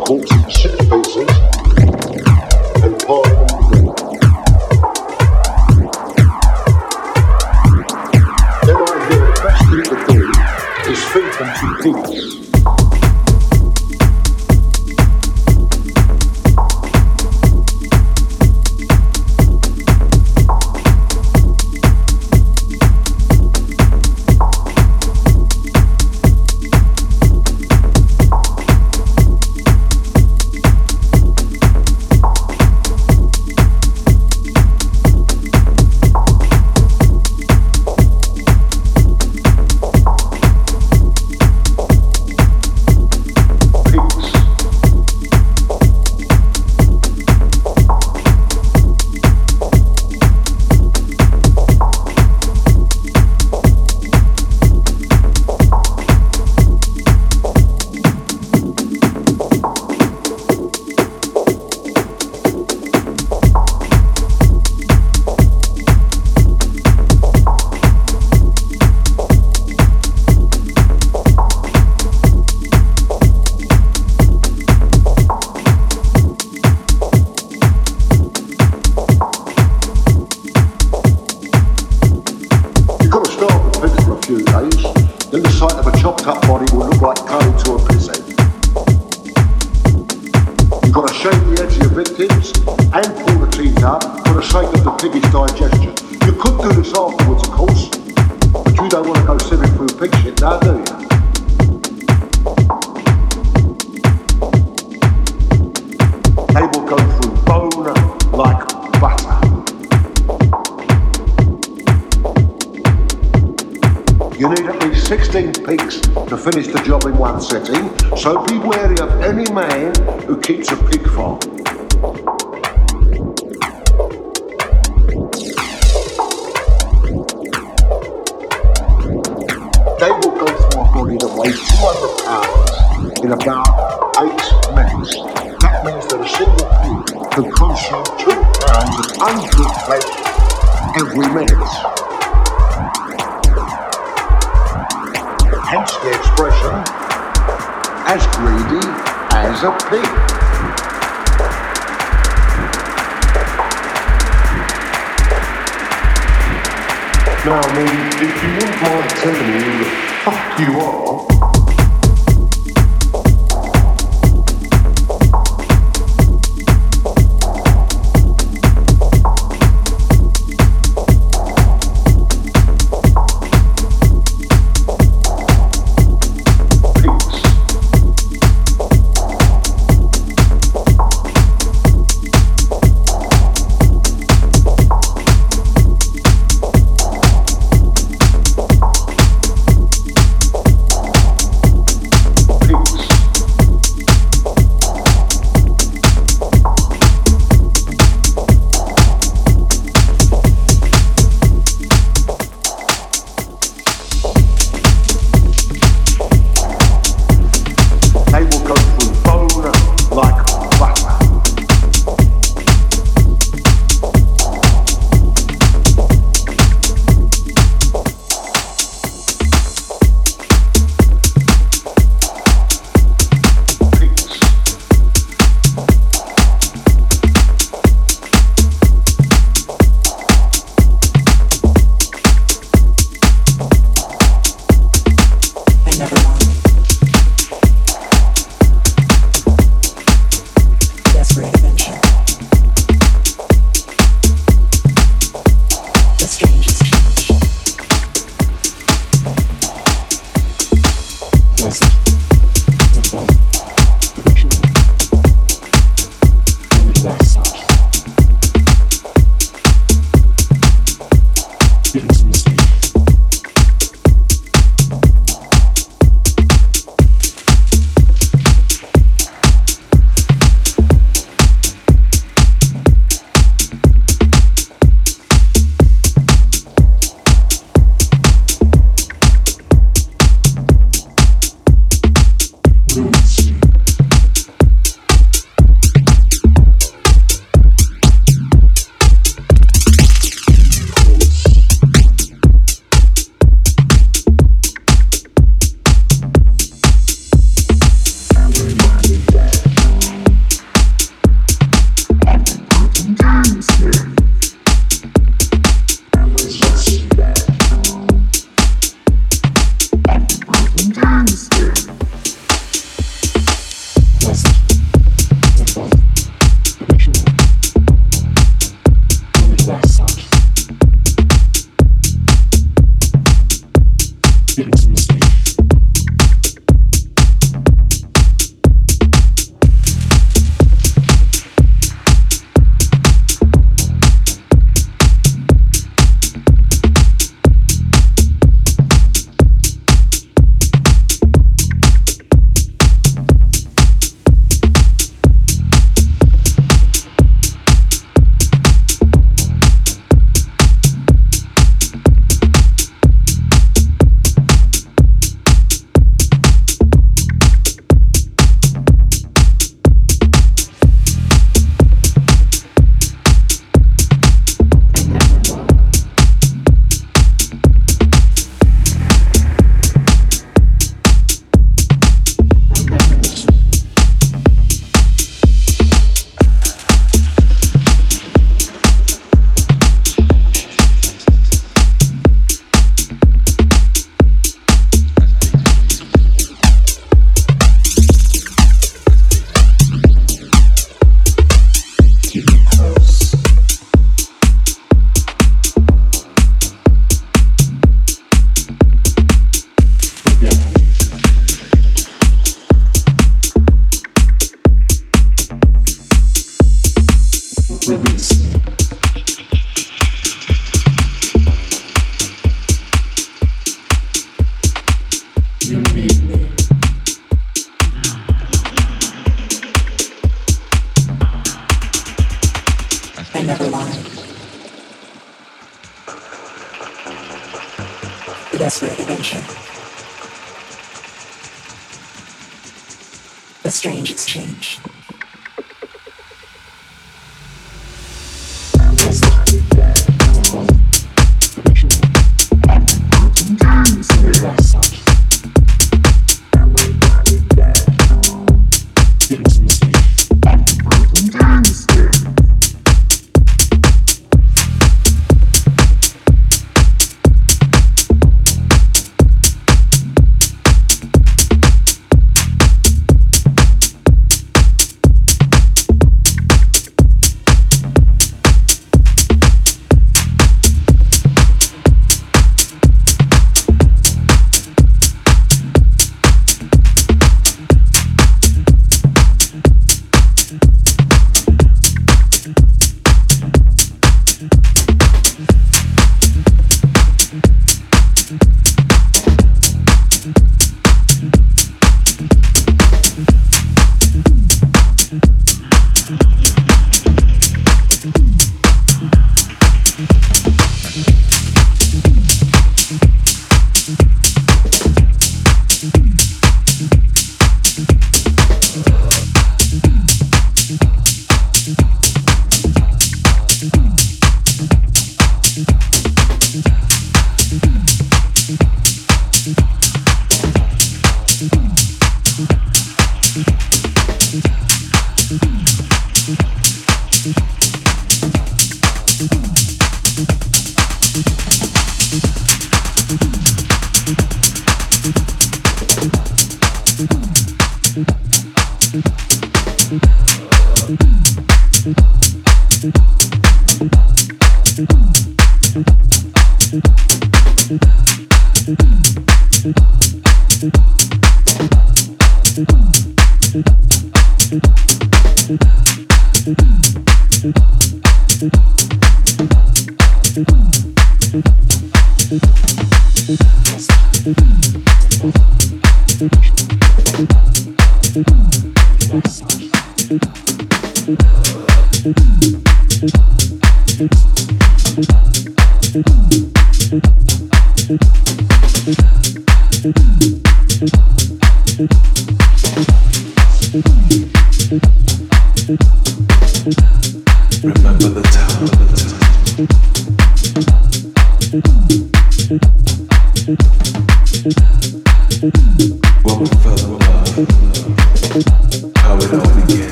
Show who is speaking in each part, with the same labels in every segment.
Speaker 1: holy shit. You need at least 16 pigs to finish the job in one sitting, so be wary of any man who keeps a pig farm. They will go for a body that weighs 200 pounds in about 8 minutes. That means that a single pig can consume 2 pounds of uncooked flesh every minute. hence the expression, as greedy as a pig. Now, I mean, if you wouldn't mind telling me who the fuck you are.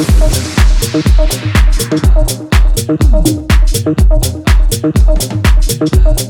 Speaker 2: Thank you.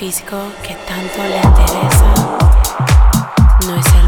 Speaker 3: físico que tanto le interesa no es